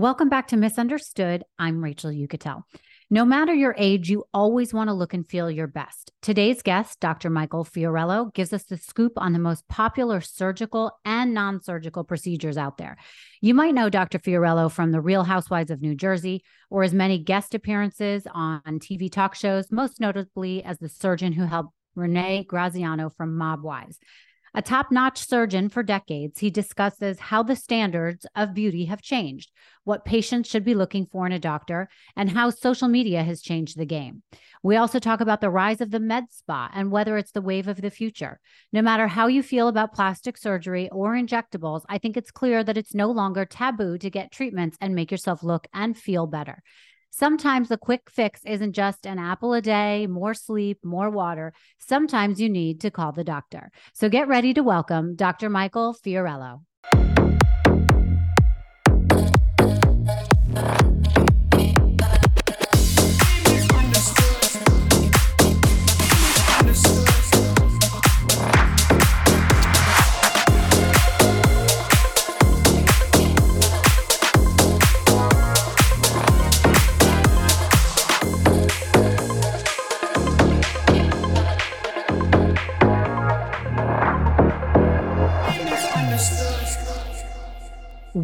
Welcome back to Misunderstood. I'm Rachel Uchitel. No matter your age, you always want to look and feel your best. Today's guest, Dr. Michael Fiorillo, gives us the scoop on the most popular surgical and non surgical procedures out there. You might know Dr. Fiorillo from The Real Housewives of New Jersey or his many guest appearances on TV talk shows, most notably as the surgeon who helped Renee Graziano from Mob Wives. A top notch surgeon for decades, he discusses how the standards of beauty have changed, what patients should be looking for in a doctor, and how social media has changed the game. We also talk about the rise of the med spa and whether it's the wave of the future. No matter how you feel about plastic surgery or injectables, I think it's clear that it's no longer taboo to get treatments and make yourself look and feel better. Sometimes the quick fix isn't just an apple a day, more sleep, more water. Sometimes you need to call the doctor. So get ready to welcome Dr. Michael Fiorillo.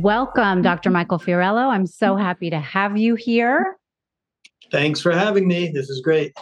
Welcome, Dr. Michael Fiorillo. I'm so happy to have you here. Thanks for having me. This is great.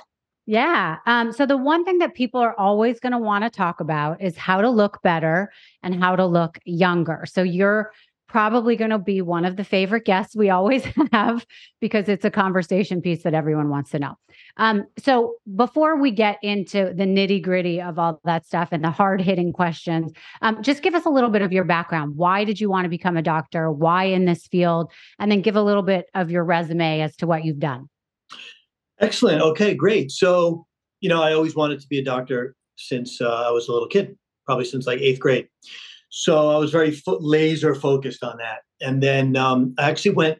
Yeah. Um, so, the one thing that people are always going to want to talk about is how to look better and how to look younger. So, you're probably going to be one of the favorite guests we always have because it's a conversation piece that everyone wants to know. Um, so before we get into the nitty gritty of all that stuff and the hard hitting questions, um, just give us a little bit of your background. Why did you want to become a doctor? Why in this field? And then give a little bit of your resume as to what you've done. Excellent. Okay, great. So, you know, I always wanted to be a doctor since uh, I was a little kid, probably since like eighth grade. So I was very fo- laser focused on that. And then um, I actually went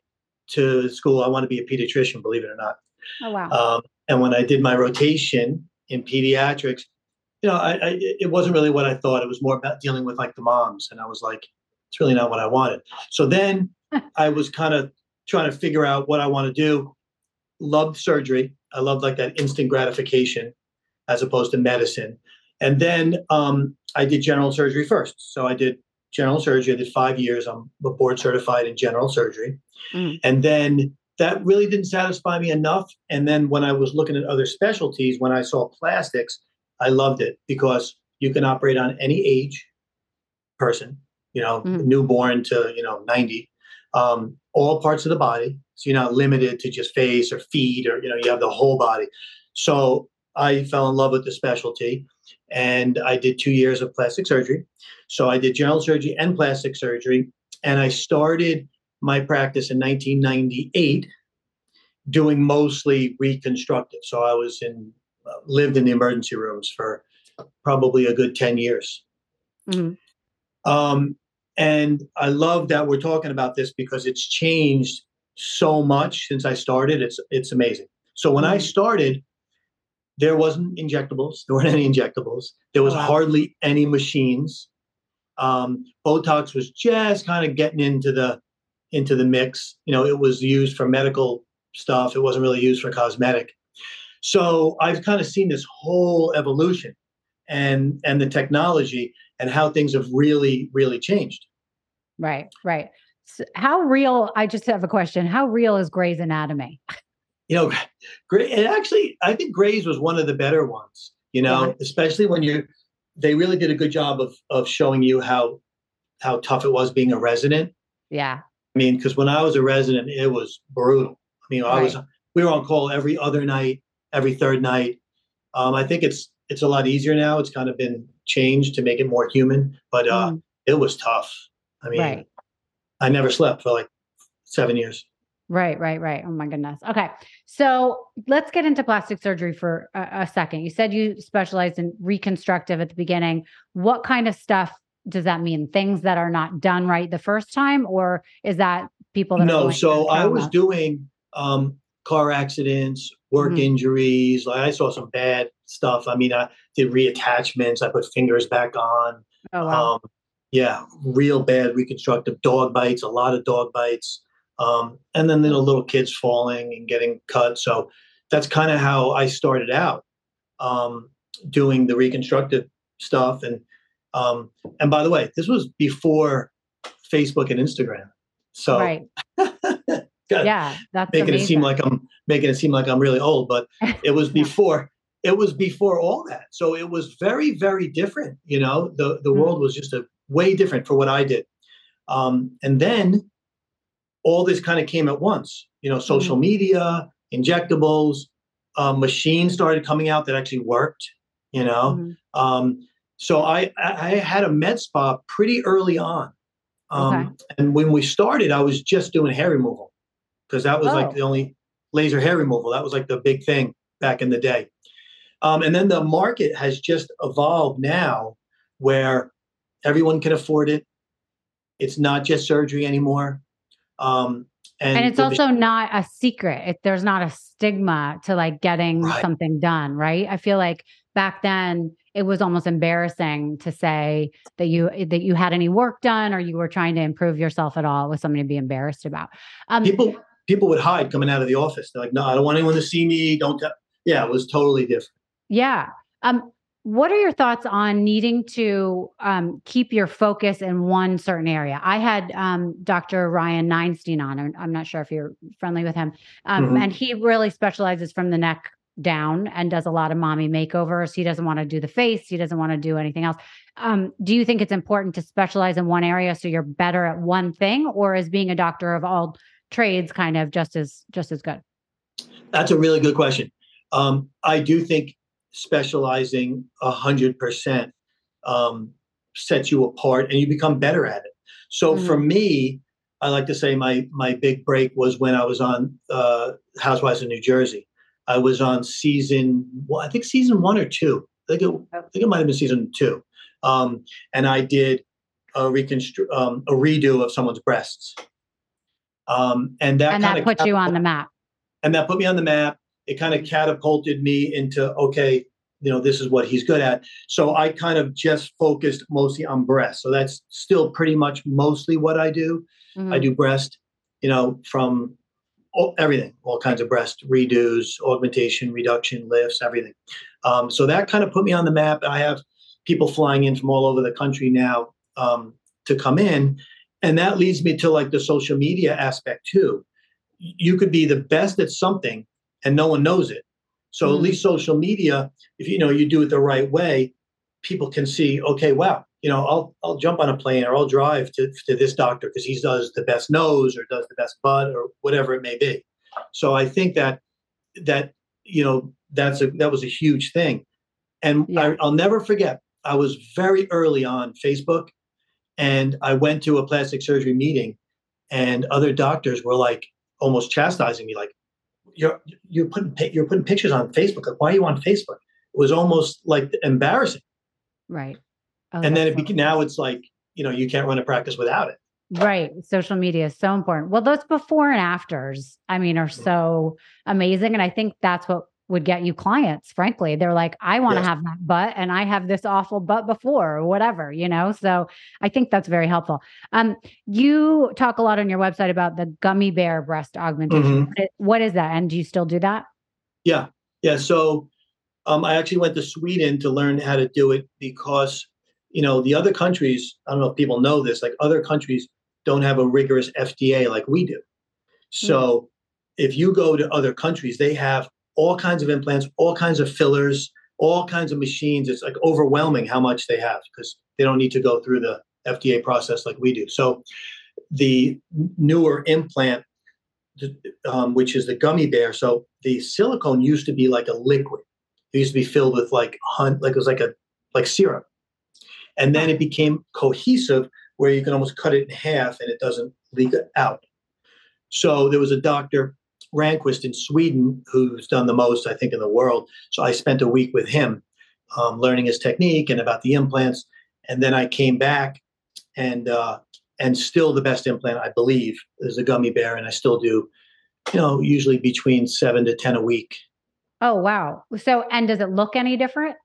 to school. I want to be a pediatrician, believe it or not. Oh wow! Um, and when I did my rotation in pediatrics, you know, I, I, it wasn't really what I thought. It was more about dealing with like the moms, and I was like, it's really not what I wanted. So then I was kind of trying to figure out what I want to do. Loved surgery. I loved like that instant gratification, as opposed to medicine. And then um, I did general surgery first. So I did general surgery. I did five years. I'm board certified in general surgery. Mm. And then that really didn't satisfy me enough. And then when I was looking at other specialties, when I saw plastics, I loved it because you can operate on any age person, you know, mm. newborn to, you know, 90, um, all parts of the body. So you're not limited to just face or feet or, you know, you have the whole body. So I fell in love with the specialty and I did two years of plastic surgery. So I did general surgery and plastic surgery. And I started my practice in 1998 doing mostly reconstructive. So I was in, uh, lived in the emergency rooms for probably a good 10 years. Mm-hmm. Um, and I love that we're talking about this because it's changed so much since I started. It's it's amazing. So when I mm-hmm. started, there wasn't injectables. There weren't any injectables. There was wow. hardly any machines. Um, Botox was just kind of getting into the into the mix. You know, it was used for medical stuff. It wasn't really used for cosmetic. So I've kind of seen this whole evolution and and the technology and how things have really really changed. Right, right. So how real? I just have a question. How real is Grey's Anatomy? you know, Gray, and actually, I think Grey's was one of the better ones, you know, yeah. especially when you, they really did a good job of, of showing you how, how tough it was being a resident. Yeah. I mean, because when I was a resident, it was brutal. I mean, right. I was, we were on call every other night, every third night. Um, I think it's, it's a lot easier now. It's kind of been changed to make it more human, but uh, mm. it was tough. I mean, right. I never slept for like seven years. Right, right, right. Oh my goodness. Okay. So let's get into plastic surgery for a, a, second. You said you specialized in reconstructive at the beginning. What kind of stuff does that mean? Things that are not done right the first time, or is that people that no? so I was doing um, car accidents, work mm-hmm. injuries. Like I saw some bad stuff. I mean, I did reattachments. I put fingers back on. Oh wow. Um, yeah, real bad reconstructive dog bites. A lot of dog bites Um, and then you know, little kids falling and getting cut. So that's kind of how I started out um, doing the reconstructive stuff. And um, and by the way, this was before Facebook and Instagram. So right. yeah, that's making amazing. it seem like I'm making it seem like I'm really old, but it was before it was before all that. So it was very, very different. You know, the the mm-hmm. world was just a way different for what I did. Um, and then all this kind of came at once. You know, social mm-hmm. media, injectables, uh, machines started coming out that actually worked. You know, mm-hmm. um, so I I had a med spa pretty early on. Um, okay. And when we started, I was just doing hair removal because that was oh. like the only laser hair removal. That was like the big thing back in the day. Um, and then the market has just evolved now where everyone can afford it. It's not just surgery anymore. Um, and, and, it's also not a secret. It, there's not a stigma to like getting right. something done, right? I feel like back then it was almost embarrassing to say that you that you had any work done or you were trying to improve yourself at all. It was something to be embarrassed about. Um, people people would hide coming out of the office. They're like, "No, I don't want anyone to see me. Don't." T-. Yeah, it was totally different. Yeah. Um, what are your thoughts on needing to um, keep your focus in one certain area? I had um, Dr. Ryan Neinstein on. I'm, not sure if you're friendly with him, um, mm-hmm. and he really specializes from the neck down and does a lot of mommy makeovers. He doesn't want to do the face. He doesn't want to do anything else. Um, do you think it's important to specialize in one area so you're better at one thing, or is being a doctor of all trades kind of just as just as good? That's a really good question. Um, I do think specializing a hundred percent um, sets you apart, and you become better at it. So mm-hmm. for me, I like to say my my big break was when I was on uh, Housewives of New Jersey I was on season, well, I think season one or two. I think it, I think it might have been season two. Um, and I did a reconstru- um, a redo of someone's breasts. Um, and that and that put you on the map. And that put me on the map. It kind of catapulted me into okay, you know, this is what he's good at. So I kind of just focused mostly on breast. So that's still pretty much mostly what I do. Mm-hmm. I do breast, you know, from all, everything, all kinds of breast redos, augmentation, reduction, lifts, everything. Um, so that kind of put me on the map. I have people flying in from all over the country now um, to come in. And that leads me to like the social media aspect too. You could be the best at something and no one knows it. So mm. at least social media, if you know you do it the right way, people can see, okay, wow, you know, I'll I'll jump on a plane or I'll drive to, to this doctor because he does the best nose or does the best butt or whatever it may be. So I think that that you know that's a that was a huge thing, and yeah. I, I'll never forget. I was very early on Facebook, and I went to a plastic surgery meeting, and other doctors were like almost chastising me, like, "You're you're putting you're putting pictures on Facebook. Like, why are you on Facebook?" It was almost like embarrassing. Right. Oh, and then it became now it's like you know you can't run a practice without it right social media is so important well those before and afters i mean are mm. so amazing and i think that's what would get you clients frankly they're like i want to yes. have that butt and i have this awful butt before or whatever you know so i think that's very helpful um you talk a lot on your website about the gummy bear breast augmentation mm-hmm. what is that and do you still do that yeah yeah so um, i actually went to sweden to learn how to do it because you know, the other countries, I don't know if people know this, like other countries don't have a rigorous FDA like we do. So mm-hmm. if you go to other countries, they have all kinds of implants, all kinds of fillers, all kinds of machines. It's like overwhelming how much they have because they don't need to go through the FDA process like we do. So the newer implant, um, which is the gummy bear, so the silicone used to be like a liquid. It used to be filled with like hunt, like it was like a like syrup. And then it became cohesive where you can almost cut it in half and it doesn't leak out. So there was a doctor, Ranquist in Sweden, who's done the most, I think, in the world. So I spent a week with him um, learning his technique and about the implants. And then I came back and uh, and still the best implant, I believe, is the gummy bear. And I still do, you know, usually between seven to 10 a week. Oh, wow. So, and does it look any different?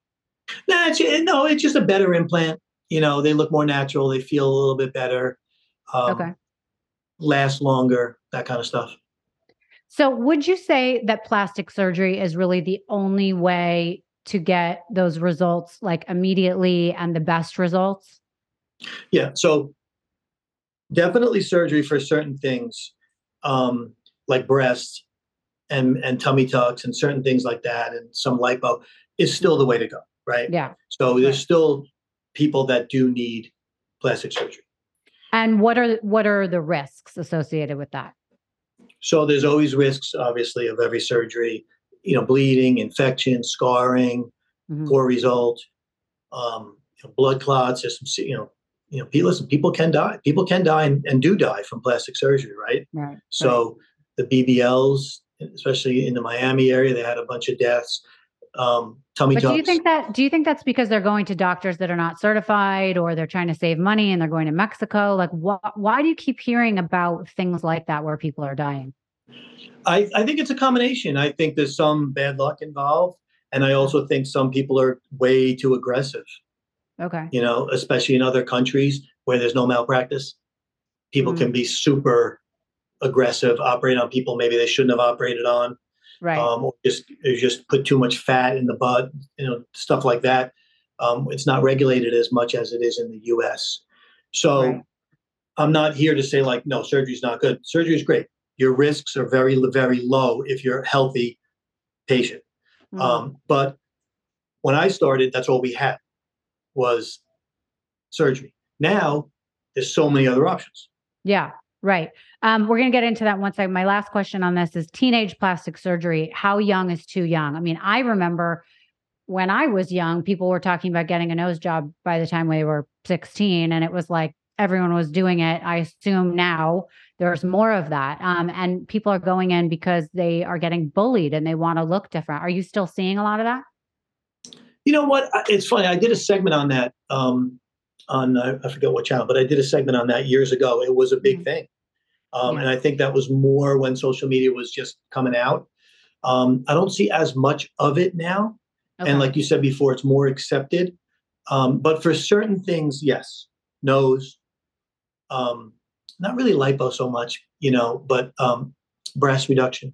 Nah, it's, no, it's just a better implant. You know, they look more natural. They feel a little bit better. Um, okay. last longer, that kind of stuff. So, would you say that plastic surgery is really the only way to get those results like immediately and the best results? Yeah. So, definitely surgery for certain things, um, like breasts and and tummy tucks and certain things like that, and some lipo is still the way to go, right? Yeah. So there's still people that do need plastic surgery. And what are what are the risks associated with that? So there's always risks, obviously, of every surgery. You know, bleeding, infection, scarring, Mhm. poor result, um, you know, blood clots. There's some, you know, you know, people, listen, people can die. People can die and, and do die from plastic surgery, right? Right. So the BBLs, especially in the Miami area, they had a bunch of deaths. Um, tummy But do you think that do you think that's because they're going to doctors that are not certified or they're trying to save money and they're going to Mexico? Like wh- why do you keep hearing about things like that where people are dying? I, I think it's a combination. I think there's some bad luck involved. And I also think some people are way too aggressive, Okay. you know, especially in other countries where there's no malpractice. People Mm. can be super aggressive, operate on people maybe they shouldn't have operated on, Right. um, or just or just put too much fat in the butt, you know, stuff like that. Um, it's not regulated as much as it is in the U.S. So Right. I'm not here to say like, no, surgery's not good. Surgery is great. Your risks are very, very low if you're a healthy patient. Mhm. Um, but when I started, that's all we had was surgery. Now there's so many other options. Yeah, right. Um, we're going to get into that once. I, my last question on this is teenage plastic surgery. How young is too young? I mean, I remember when I was young, people were talking about getting a nose job by the time they were 16, and it was like everyone was doing it. I assume now there's more of that. Um, and people are going in because they are getting bullied and they want to look different. Are you still seeing a lot of that? You know what? It's funny. I did a segment on that um, on I forget what channel, but I did a segment on that years ago. It was a big Mhm. thing, um, Yeah. and I think that was more when social media was just coming out. Um, I don't see as much of it now, Okay. and like you said before, it's more accepted. Um, but for certain things, yes, nose, um, not really lipo so much, you know, but um, breast reduction.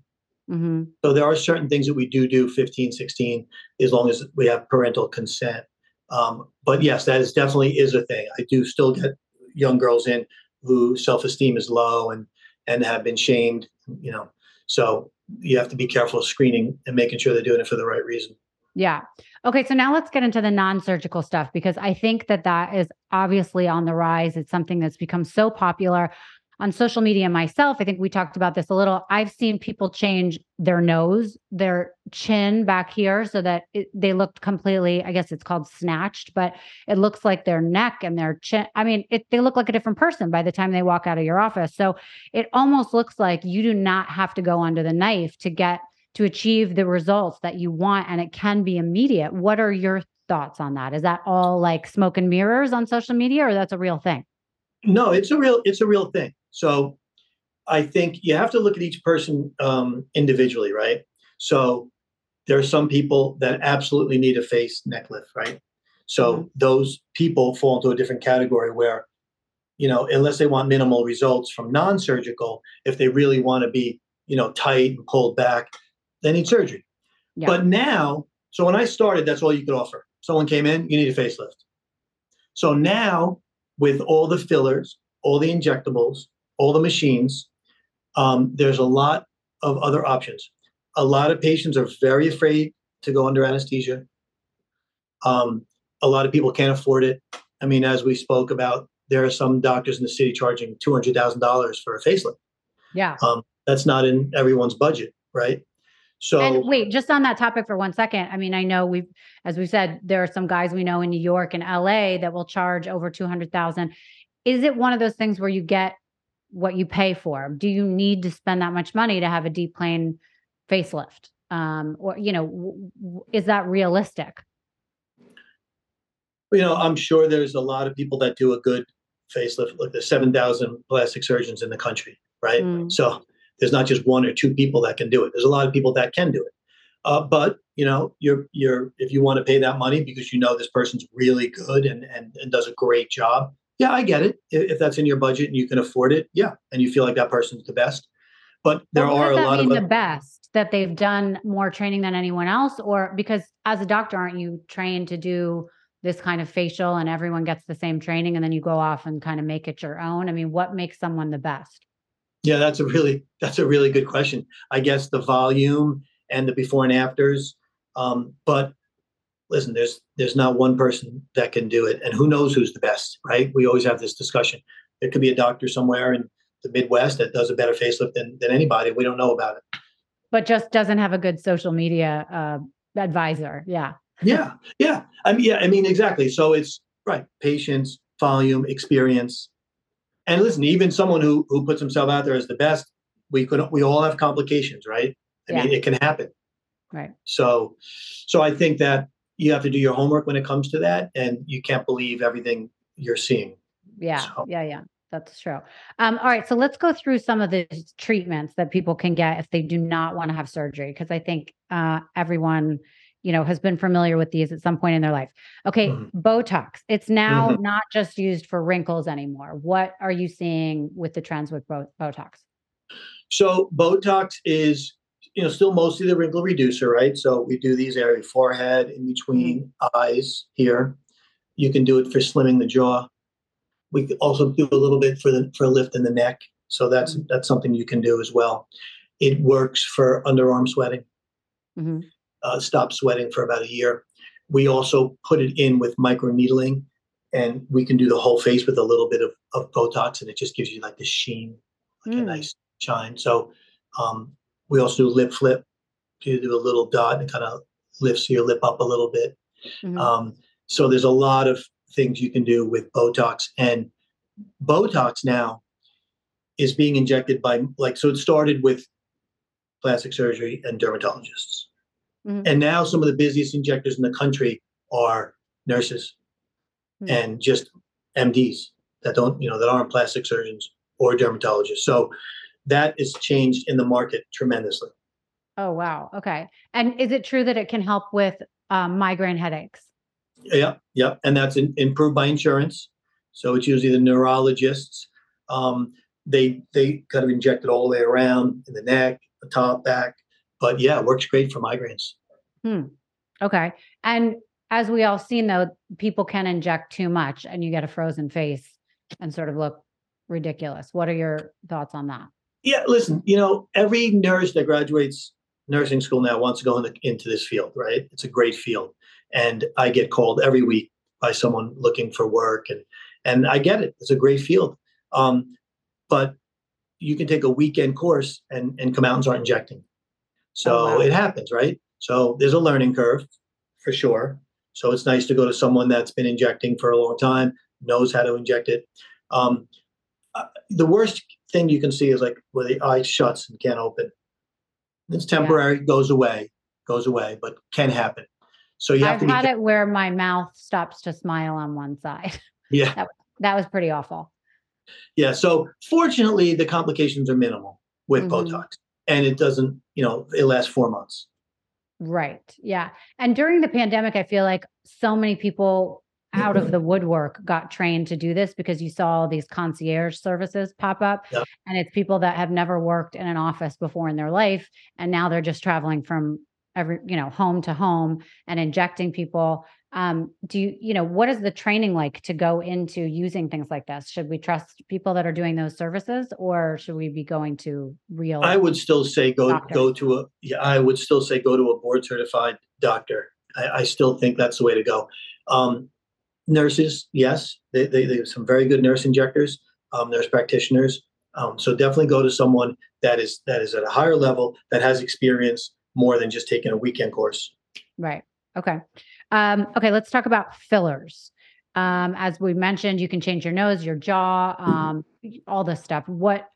Mhm. So there are certain things that we do do 15, 16, as long as we have parental consent. Um, but yes, that is definitely is a thing. I do still get young girls in who self-esteem is low and and have been shamed, you know. So you have to be careful of screening and making sure they're doing it for the right reason. Yeah. Okay. So now let's get into the non surgical stuff because I think that that is obviously on the rise. It's something that's become so popular on social media myself. I think we talked about this a little. I've seen people change their nose, their chin back here so that it, they looked completely, I guess it's called snatched, but it looks like their neck and their chin. I mean, it, they look like a different person by the time they walk out of your office. So it almost looks like you do not have to go under the knife to get to achieve the results that you want and it can be immediate. What are your thoughts on that? Is that all like smoke and mirrors on social media or that's a real thing? No, it's a real it's a real thing. So I think you have to look at each person um, individually, right? So there are some people that absolutely need a face neck lift, right? So Mhm. those people fall into a different category where, you know, unless they want minimal results from non-surgical, if they really want to be, you know, tight and pulled back, they need surgery. Yeah. But now, so when I started, that's all you could offer. Someone came in, you need a facelift. So now, with all the fillers, all the injectables, all the machines, um, there's a lot of other options. A lot of patients are very afraid to go under anesthesia. Um, a lot of people can't afford it. I mean, as we spoke about, there are some doctors in the city charging two hundred thousand dollars for a facelift. Yeah. That's not in everyone's budget, right? So And wait, just on that topic for one second. I mean, I know we've, as we said, there are some guys we know in New York and LA that will charge over 200,000. Is it one of those things where you get what you pay for? Do you need to spend that much money to have a deep plane facelift? Um, or, you know, w- w- is that realistic? you know, I'm sure there's a lot of people that do a good facelift. Like there's 7,000 plastic surgeons in the country, right? Mm. So there's not just one or two people that can do it. There's a lot of people that can do it. Uh, but you know, you're you're if you want to pay that money because you know this person's really good and and, and does a great job, yeah, I get it. If, if that's in your budget and you can afford it, yeah, and you feel like that person's the best. But there Well, are a lot of the best that they've done more training than anyone else, or because as a doctor, aren't you trained to do this kind of facial and everyone gets the same training and then you go off and kind of make it your own? I mean, what makes someone the best? Yeah, that's a really that's a really good question. I guess the volume and the before and afters. Um, but listen, there's there's not one person that can do it, and who knows who's the best, right? We always have this discussion. There could be a doctor somewhere in the Midwest that does a better facelift than than anybody. We don't know about it. But just doesn't have a good social media uh, advisor. Yeah. Yeah, yeah. I mean, yeah. I mean, exactly. So it's right. Patience, volume, experience, and listen. Even someone who who puts himself out there as the best, we could we all have complications, right? I mean, it can happen. Right. So, so I think that you have to do your homework when it comes to that, and you can't believe everything you're seeing. Yeah. So- Yeah. Yeah. That's true. Um, all right. So let's go through some of the treatments that people can get if they do not want to have surgery, because I think uh, everyone, you know, has been familiar with these at some point in their life. Okay. Mhm. Botox. It's now Mhm. not just used for wrinkles anymore. What are you seeing with the trends with bo- Botox? So Botox is, you know, still mostly the wrinkle reducer, right? So we do these area forehead, in between eyes here. You can do it for slimming the jaw. We also do a little bit for the for a lift in the neck. So that's that's something you can do as well. It works for underarm sweating. Mhm. Uh, stop sweating for about a year. We also put it in with micro needling, and we can do the whole face with a little bit of, of Botox, and it just gives you like the sheen, like a Mm. nice shine. So um, we also do lip flip. You do a little dot and kind of lifts your lip up a little bit. Mhm. Um, so there's a lot of things you can do with Botox, and Botox now is being injected by like so. It started with plastic surgery and dermatologists, Mhm. and now some of the busiest injectors in the country are nurses Hmm. and just MDs that don't you know that aren't plastic surgeons or dermatologists. So that is changed in the market tremendously. Oh, wow. Okay. And is it true that it can help with um, migraine headaches? Yeah, yeah, and that's in, improved by insurance. So it's usually the neurologists. Um, they they kind of inject it all the way around in the neck, the top, back. But yeah, it works great for migraines. Hmm. Okay. And as we all seen though, people can inject too much and you get a frozen face and sort of look ridiculous. What are your thoughts on that? Yeah, listen, you know, every nurse that graduates nursing school now wants to go in the, into this field, right? It's a great field, and I get called every week by someone looking for work, and and I get it. It's a great field, um, but you can take a weekend course and and come out and start injecting. So Oh, wow. it happens, right? So there's a learning curve for sure. So it's nice to go to someone that's been injecting for a long time, knows how to inject it. Um, uh, the worst thing you can see is like where the eye shuts and can't open. It's temporary, goes away, goes away, but can happen. So you have I've to be, had it where my mouth stops to smile on one side. yeah, That was pretty awful. yeah. So fortunately, the complications are minimal with Mhm. Botox, and it doesn't, you know, it lasts four months. Right. Yeah. And during the pandemic, I feel like so many people out of the woodwork got trained to do this because you saw all these concierge services pop up. Yep. And it's people that have never worked in an office before in their life. And now they're just traveling from every, you know, home to home and injecting people. Um, do you, you know, what is the training like to go into using things like this? Should we trust people that are doing those services or should we be going to real? I would still say go Doctor. go to a yeah. I would still say go to a board certified doctor. I, I still think that's the way to go. Um, nurses, yes, they, they, they have some very good nurse injectors, um, nurse practitioners. Um, so definitely go to someone that is that is at a higher level that has experience more than just taking a weekend course. Right. Okay. Um, okay, let's talk about fillers. Um, as we mentioned, you can change your nose, your jaw, um, all this stuff. What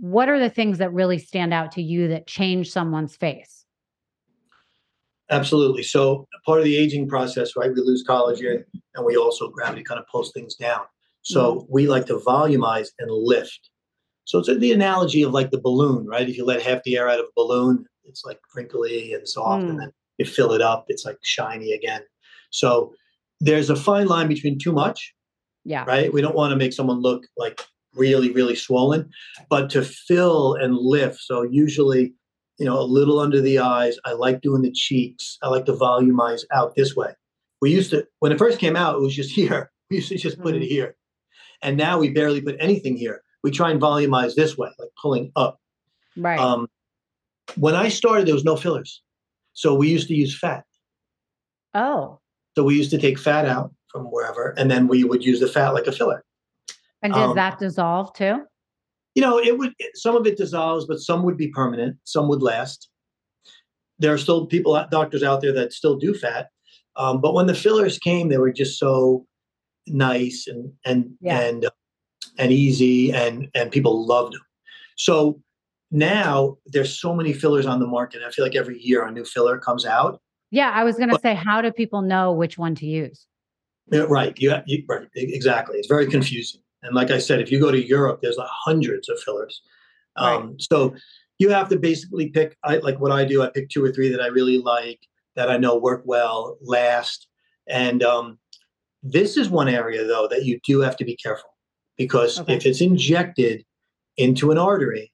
what are the things that really stand out to you that change someone's face? Absolutely. So part of the aging process, right? We lose collagen and we also gravity kind of pulls things down. So we like to volumize and lift. So it's the analogy of like the balloon, right? If you let half the air out of a balloon, it's like crinkly and soft, Mm. and then you fill it up, it's like shiny again. So there's a fine line between too much Yeah. Right. We don't want to make someone look like really, really swollen, but to fill and lift. So usually, you know, a little under the eyes. I like doing the cheeks. I like to volumize out this way. We used to, when it first came out, it was just here. We used to just put it Mhm. here. And now we barely put anything here. We try and volumize this way, like pulling up. Right. Um, when I started, there was no fillers. So we used to use fat. oh. So we used to take fat out from wherever, and then we would use the fat like a filler. And does um, that dissolve too? You know, it would some of it dissolves, but some would be permanent. Some would last. There are still people, doctors out there that still do fat, um, but when the fillers came, they were just so nice and and Yeah. and uh, and easy, and and people loved them. So now there's so many fillers on the market. I feel like every year a new filler comes out. Yeah, I was going to say, how do people know which one to use? Yeah, right. You, you right. Exactly. It's very confusing. And like I said, if you go to Europe, there's like hundreds of fillers. Um, So you have to basically pick. I like what I do. I pick two or three that I really like, that I know work well, last. And um, this is one area though that you do have to be careful because Okay. if it's injected into an artery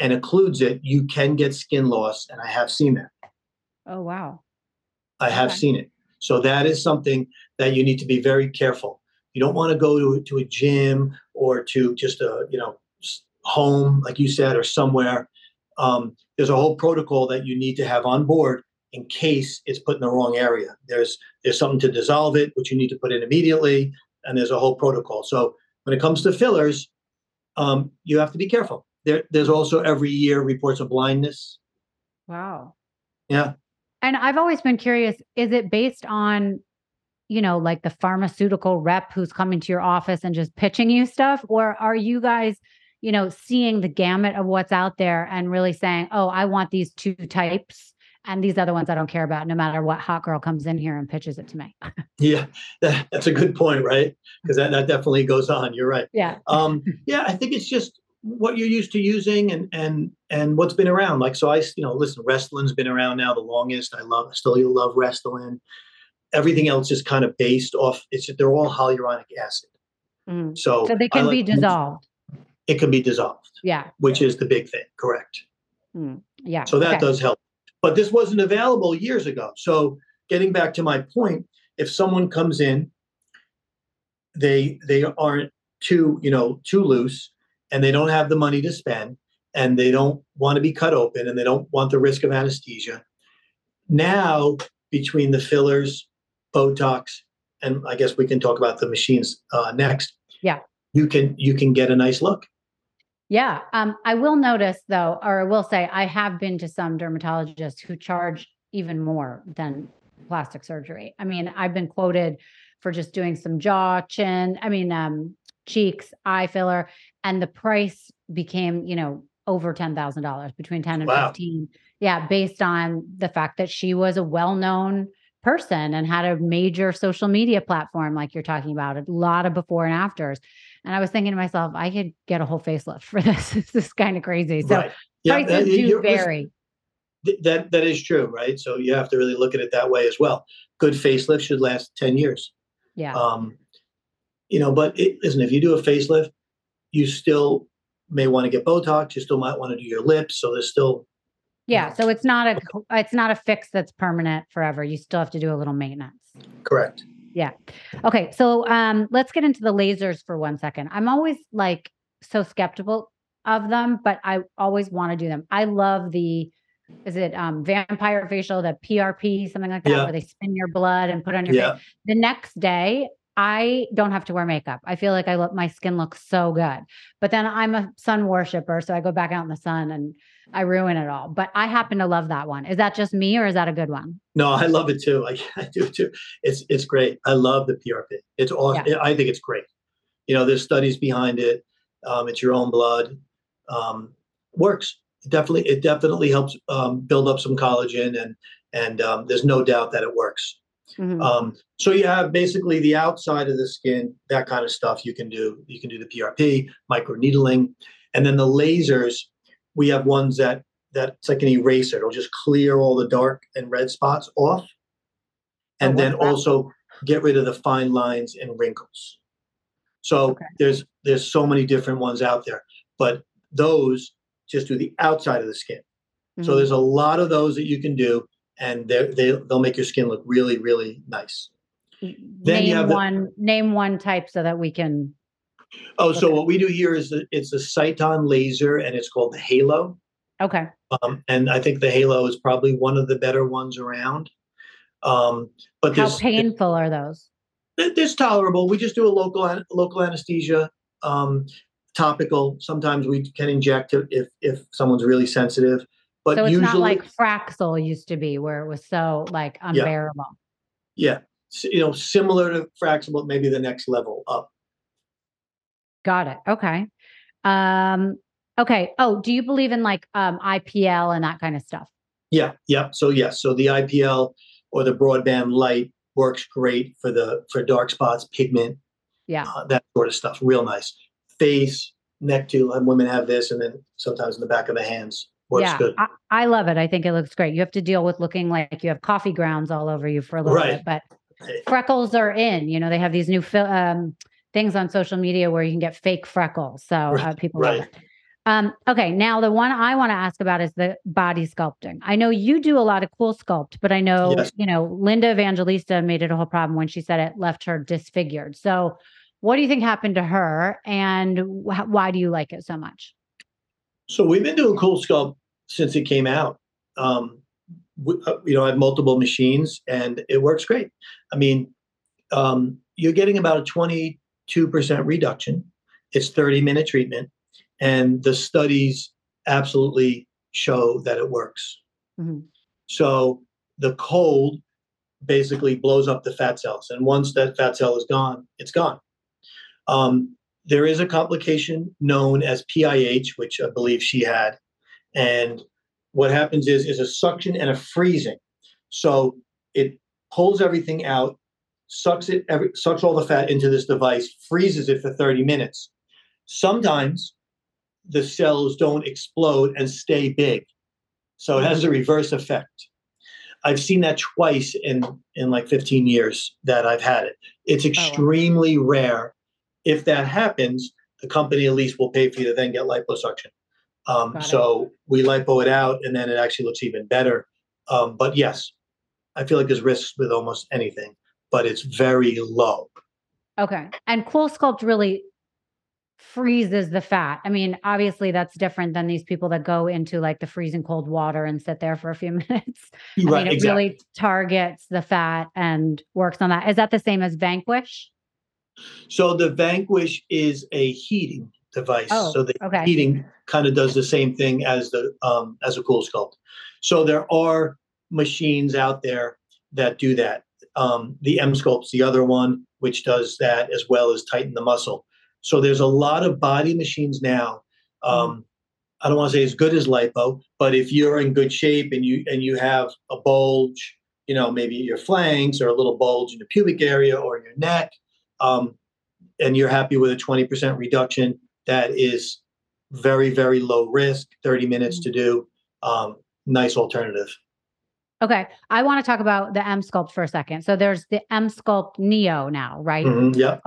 and occludes it, you can get skin loss, and I have seen that. Oh, wow. I have Okay. seen it. So that is something that you need to be very careful. You don't want to go to to a gym or to just a you know home, like you said, or somewhere. Um, there's a whole protocol that you need to have on board in case it's put in the wrong area. There's there's something to dissolve it, which you need to put in immediately, and there's a whole protocol. So when it comes to fillers, um, you have to be careful. There, there's also every year reports of blindness. Wow. Yeah. And I've always been curious is it based on, you know, like the pharmaceutical rep who's coming to your office and just pitching you stuff? Or are you guys, you know, seeing the gamut of what's out there and really saying, oh, I want these two types and these other ones I don't care about, no matter what hot girl comes in here and pitches it to me? Yeah, that, that's a good point, right? Because that, that definitely goes on. You're right. Yeah. Um, yeah, I think it's just what you're used to using and and and what's been around. Like so, I you know listen, Restylane has been around now the longest. I love still you love Restylane. Everything else is kind of based off. It's they're all hyaluronic acid, Mm. so So they can be like mix- dissolved. It can be dissolved, Yeah. which is the big thing. Correct. Yeah. So that okay. does help. But this wasn't available years ago. So getting back to my point, if someone comes in, they they aren't too, you know, too loose and they don't have the money to spend and they don't want to be cut open and they don't want the risk of anesthesia. Now, between the fillers, Botox, and I guess we can talk about the machines uh, next. Yeah. You can you can get a nice look. Yeah. Um, I will notice though, or I will say I have been to some dermatologists who charge even more than plastic surgery. I mean, I've been quoted for just doing some jaw, chin, I mean, um, cheeks, eye filler, and the price became, you know, over ten thousand dollars, between 10 and Wow. 15. Yeah, based on the fact that she was a well-known person and had a major social media platform, like you're talking about, a lot of before and afters. And I was thinking to myself, I could get a whole facelift for this. this is kind of crazy. So right. Yeah, prices uh, do vary. That that is true, right? So you have to really look at it that way as well. Good facelift should last ten years. Yeah. Um, you know, but it, listen, if you do a facelift, you still may want to get Botox. You still might want to do your lips. So there's still yeah. So it's not a it's not a fix that's permanent forever. You still have to do a little maintenance. correct. Yeah. Okay. So um let's get into the lasers for one second. I'm always like so skeptical of them, but I always want to do them. I love the is it um vampire facial, the PRP, something like that, Yeah. where they spin your blood and put on your face. The next day i don't have to wear makeup i feel like i look my skin looks so good but then i'm a sun worshiper so i go back out in the sun and i ruin it all but i happen to love that one is that just me or is that a good one no, I love it too. I, I do too. It's it's great. I love the PRP. It's awesome. I think it's great. You know, there's studies behind it. Um, it's your own blood. Um, works. It definitely it definitely helps um, build up some collagen and and um, there's no doubt that it works. Mhm. Um, so you have basically the outside of the skin, that kind of stuff you can do. You can do the PRP, microneedling, and then the lasers. We have ones that that's like an eraser. It'll just clear all the dark and red spots off, and Oh, then also get rid of the fine lines and wrinkles. So Okay. there's there's so many different ones out there, but those just do the outside of the skin. So Mhm. there's a lot of those that you can do, and they they they'll make your skin look really really nice. then you name have the- one name one type so that we can Oh, so what we do here is the, it's a Sciton laser, and it's called the Halo. okay Um, and I think the Halo is probably one of the better ones around. Um, but how painful are those it- it's tolerable. We just do a local local anesthesia, um, topical. Sometimes we can inject it if if someone's really sensitive. But so it's usually, not like fraxel used to be where it was so like unbearable yeah, s- you know, similar to Fraxel, but maybe the next level up. got it okay um okay oh do you believe in like um ipl and that kind of stuff Yeah, yeah. So yes, so the IPL or the broadband light works great for the for dark spots, pigment, yeah uh, that sort of stuff. Real nice. Face, neck too. And women have this, and then sometimes in the back of the hands yeah good. I, I love it i think it looks great you have to deal with looking like you have coffee grounds all over you for a little Right. bit but freckles are in you know they have these new um, things on social media where you can get fake freckles so uh, Right, people love right. it um, okay now the one i want to ask about is the body sculpting i know you do a lot of cool sculpt but i know Yes. you know linda evangelista made it a whole problem when she said it left her disfigured so what do you think happened to her and wh- why do you like it so much So we've been doing Cool Sculpt since it came out. Um, we, uh, you know, I have multiple machines, and it works great. I mean, um, you're getting about a 22 percent reduction. It's 30 minute treatment, and the studies absolutely show that it works. Mhm. So the cold basically blows up the fat cells, and once that fat cell is gone, it's gone. Um, there is a complication known as PIH, which I believe she had, and what happens is is a suction and a freezing. So it pulls everything out, sucks it, every, sucks all the fat into this device, freezes it for 30 minutes. Sometimes the cells don't explode and stay big, so it has a reverse effect. I've seen that twice in in like 15 years that I've had it. It's oh, wow. extremely rare. If that happens, the company at least will pay for you to then get liposuction. Um, so we lipo it out, and then it actually looks even better. Um, but yes, I feel like there's risks with almost anything, but it's very low. Okay. And Cool Sculpt really freezes the fat. I mean, obviously that's different than these people that go into like the freezing cold water and sit there for a few minutes. I Right, mean, it exactly. really targets the fat and works on that. Is that the same as Vanquish? So the Vanquish is a heating device. Oh, so the okay. heating kind of does the same thing as the um, as a cool sculpt. So there are machines out there that do that. Um, the EmSculpt's the other one, which does that as well as tighten the muscle. So there's a lot of body machines now. Um, I don't want to say as good as lipo, but if you're in good shape and you and you have a bulge, you know, maybe your flanks or a little bulge in the pubic area or your neck, um, and you're happy with a 20% reduction, that is very, very low risk, 30 minutes to do. Um, nice alternative. Okay. I want to talk about the EmSculpt for a second. So there's the EmSculpt Neo now, right? Mhm, yeah.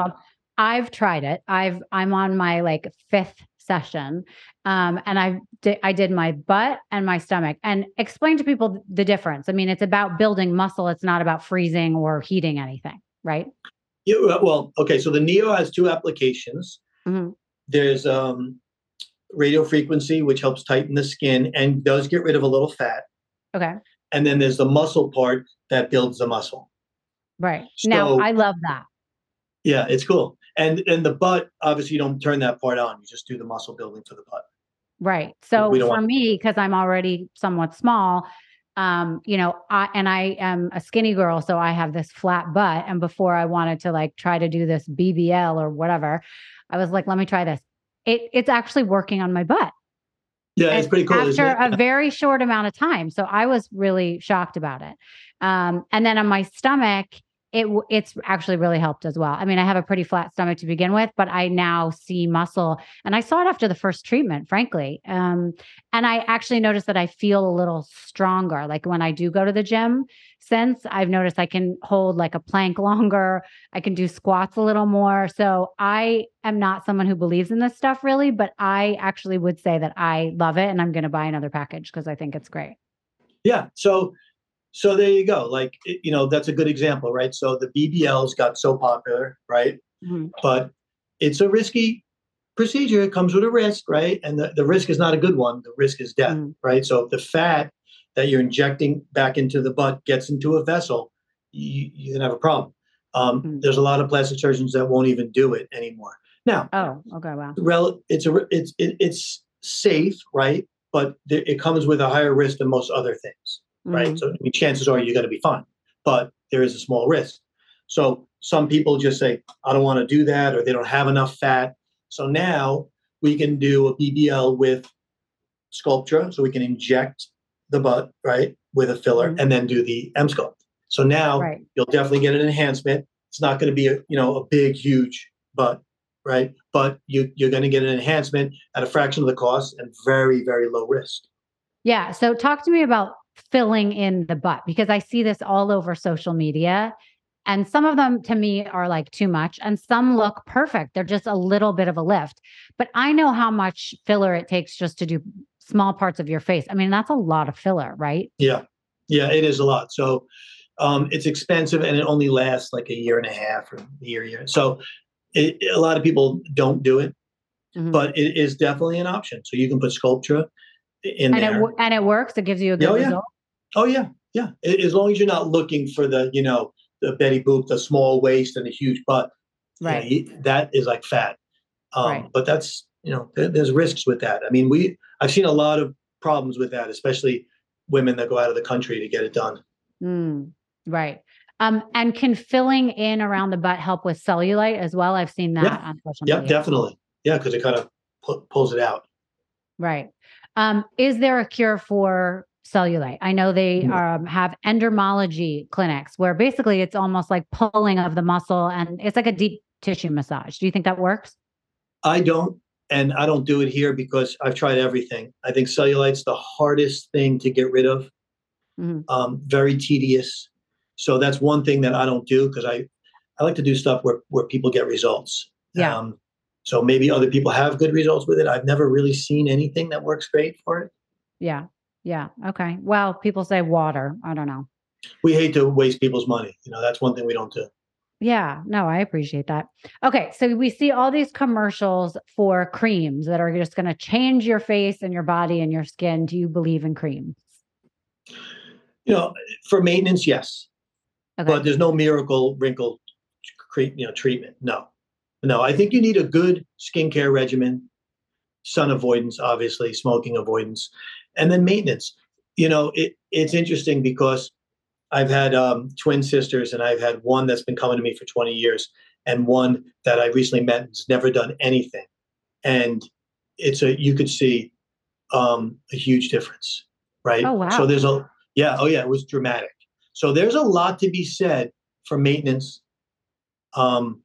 I've tried it. I've I'm on my like fifth session, um, and I did I did my butt and my stomach. And explain to people the difference. I mean, it's about building muscle. It's not about freezing or heating anything, right? Yeah, well- okay. So the Neo has two applications. Mhm. There's um, radio frequency, which helps tighten the skin and does get rid of a little fat. Okay, And then there's the muscle part that builds the muscle. right. now I love that. Yeah, it's cool. And and the butt, obviously, you don't turn that part on. You just do the muscle building for the butt. Right. So for me, because I'm already somewhat small, um, you know, I and I am a skinny girl, so I have this flat butt. And before I wanted to like try to do this BBL or whatever, I was like, let me try this. It it's actually working on my butt. Yeah, it's pretty cool. after a very short amount of time. So I was really shocked about it. Um, and then on my stomach, it it's actually really helped as well. I mean, I have a pretty flat stomach to begin with, but I now see muscle, and I saw it after the first treatment, frankly. Um, and I actually noticed that I feel a little stronger. Like when I do go to the gym, since I've noticed I can hold like a plank longer, I can do squats a little more. So I am not someone who believes in this stuff really, but I actually would say that I love it, and I'm going to buy another package because I think it's great. Yeah. So so there you go. Like you know, that's a good example, right? So the BBLs got so popular, right? Mm-hmm. But it's a risky procedure. It comes with a risk, right? And the, the risk is not a good one. The risk is death, mm-hmm. right? So if the fat that you're injecting back into the butt gets into a vessel, you, you can have a problem. Um, mm-hmm. There's a lot of plastic surgeons that won't even do it anymore. Now, oh, okay, wow. Rel- it's a it's it, it's safe, right? But th- it comes with a higher risk than most other things right? Mm-hmm. So I mean, chances are you're going to be fine, but there is a small risk. So some people just say, I don't want to do that, or they don't have enough fat. So now we can do a BBL with Sculptra, so we can inject the butt, right, with a filler, mm-hmm. and then do the Emsculpt. So now right. you'll definitely get an enhancement. It's not going to be a you know a big, huge butt, right? But you you're going to get an enhancement at a fraction of the cost and very, very low risk. Yeah. So talk to me about filling in the butt because I see this all over social media. And some of them to me are like too much, and some look perfect. They're just a little bit of a lift. But I know how much filler it takes just to do small parts of your face. I mean, that's a lot of filler, right? Yeah. Yeah, it is a lot. So um, it's expensive and it only lasts like a year and a half or a year, year. So it, a lot of people don't do it, mm-hmm. but it is definitely an option. So you can put Sculptra in and there. It, and it works. It gives you a good oh, yeah. result. Oh yeah, yeah. As long as you're not looking for the, you know, the Betty Boop, the small waist and the huge butt. Right. You know, that is like fat. Um, right. But that's you know, there's risks with that. I mean, we I've seen a lot of problems with that, especially women that go out of the country to get it done. Mm, right. Um, and can filling in around the butt help with cellulite as well? I've seen that yeah. on social media. Yeah, definitely. Yeah, because it kind of pu- pulls it out. Right. Um, is there a cure for cellulite? I know they mm. um, have endermology clinics where basically it's almost like pulling of the muscle and it's like a deep tissue massage. Do you think that works? I don't. And I don't do it here because I've tried everything. I think cellulite's the hardest thing to get rid of. Mm-hmm. Um, very tedious. So that's one thing that I don't do because I, I like to do stuff where, where people get results. Yeah. Um, so maybe other people have good results with it. I've never really seen anything that works great for it. Yeah. Yeah. Okay. Well, people say water. I don't know. We hate to waste people's money. You know, that's one thing we don't do. Yeah, no, I appreciate that. Okay, so we see all these commercials for creams that are just going to change your face and your body and your skin. Do you believe in creams? You know, for maintenance, yes. Okay. But there's no miracle wrinkle you know treatment. No. No, I think you need a good skincare regimen, sun avoidance, obviously, smoking avoidance, and then maintenance. You know, it, it's interesting because I've had um, twin sisters, and I've had one that's been coming to me for 20 years, and one that I recently met has never done anything. And it's a you could see um, a huge difference, right? Oh wow! So there's a yeah, oh yeah, it was dramatic. So there's a lot to be said for maintenance. Um,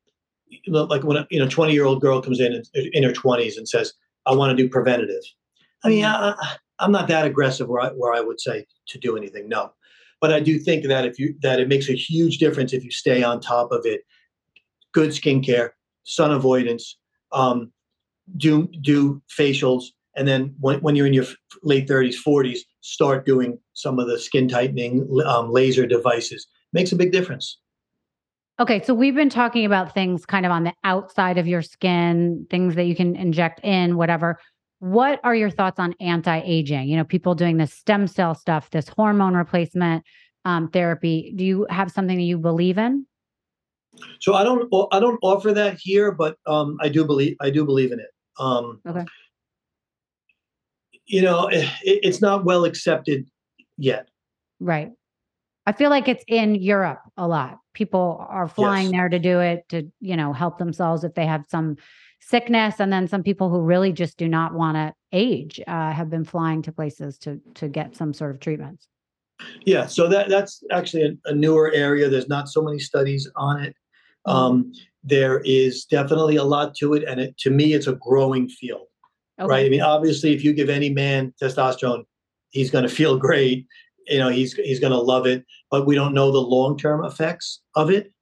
like when a you know 20 year old girl comes in in her 20s and says i want to do preventative. I mean I, i'm not that aggressive where I, where I would say to do anything no. But i do think that if you that it makes a huge difference if you stay on top of it. Good skincare sun avoidance um, do do facials and then when, when you're in your late 30s 40s start doing some of the skin tightening um, laser devices. Makes a big difference Okay, so we've been talking about things kind of on the outside of your skin, things that you can inject in, whatever. What are your thoughts on anti-aging? You know, people doing this stem cell stuff, this hormone replacement um, therapy. Do you have something that you believe in? So I don't, I don't offer that here, but um, I do believe, I do believe in it. Um, okay. You know, it, it's not well accepted yet. Right. I feel like it's in Europe a lot. People are flying yes. there to do it to, you know, help themselves if they have some sickness, and then some people who really just do not want to age uh, have been flying to places to to get some sort of treatments. Yeah, so that that's actually a, a newer area. There's not so many studies on it. Mm. Um, there is definitely a lot to it, and it, to me, it's a growing field. Okay. Right? I mean, obviously, if you give any man testosterone, he's going to feel great. You know, he's he's going to love it. But we don't know the long term effects of it.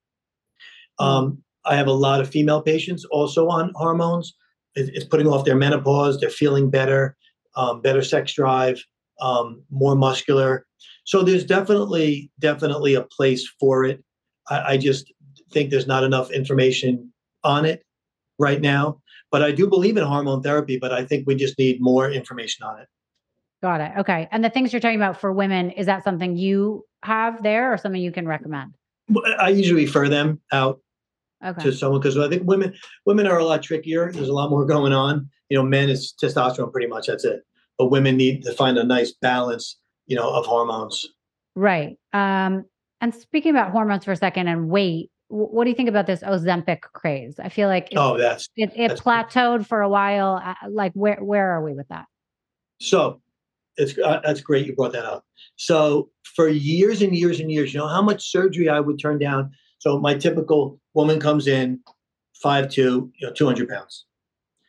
Mm. Um, I have a lot of female patients also on hormones. It, it's putting off their menopause. They're feeling better, um, better sex drive, um, more muscular. So there's definitely definitely a place for it. I, I just think there's not enough information on it right now. But I do believe in hormone therapy, but I think we just need more information on it. Got it. Okay. And the things you're talking about for women, is that something you have there or something you can recommend? I usually refer them out Okay. to someone because I think women women are a lot trickier. There's a lot more going on. You know, men is testosterone pretty much. That's it. But women need to find a nice balance. You know, of hormones. Right. Um, and speaking about hormones for a second and weight, what do you think about this Ozempic craze? I feel like it's, Oh, that's it, it that's- plateaued for a while. Uh, Like, where where are we with that? So it's uh, that's great you brought that up. So for years and years and years, you know how much surgery I would turn down. So my typical woman comes in, five two, you know, two hundred pounds,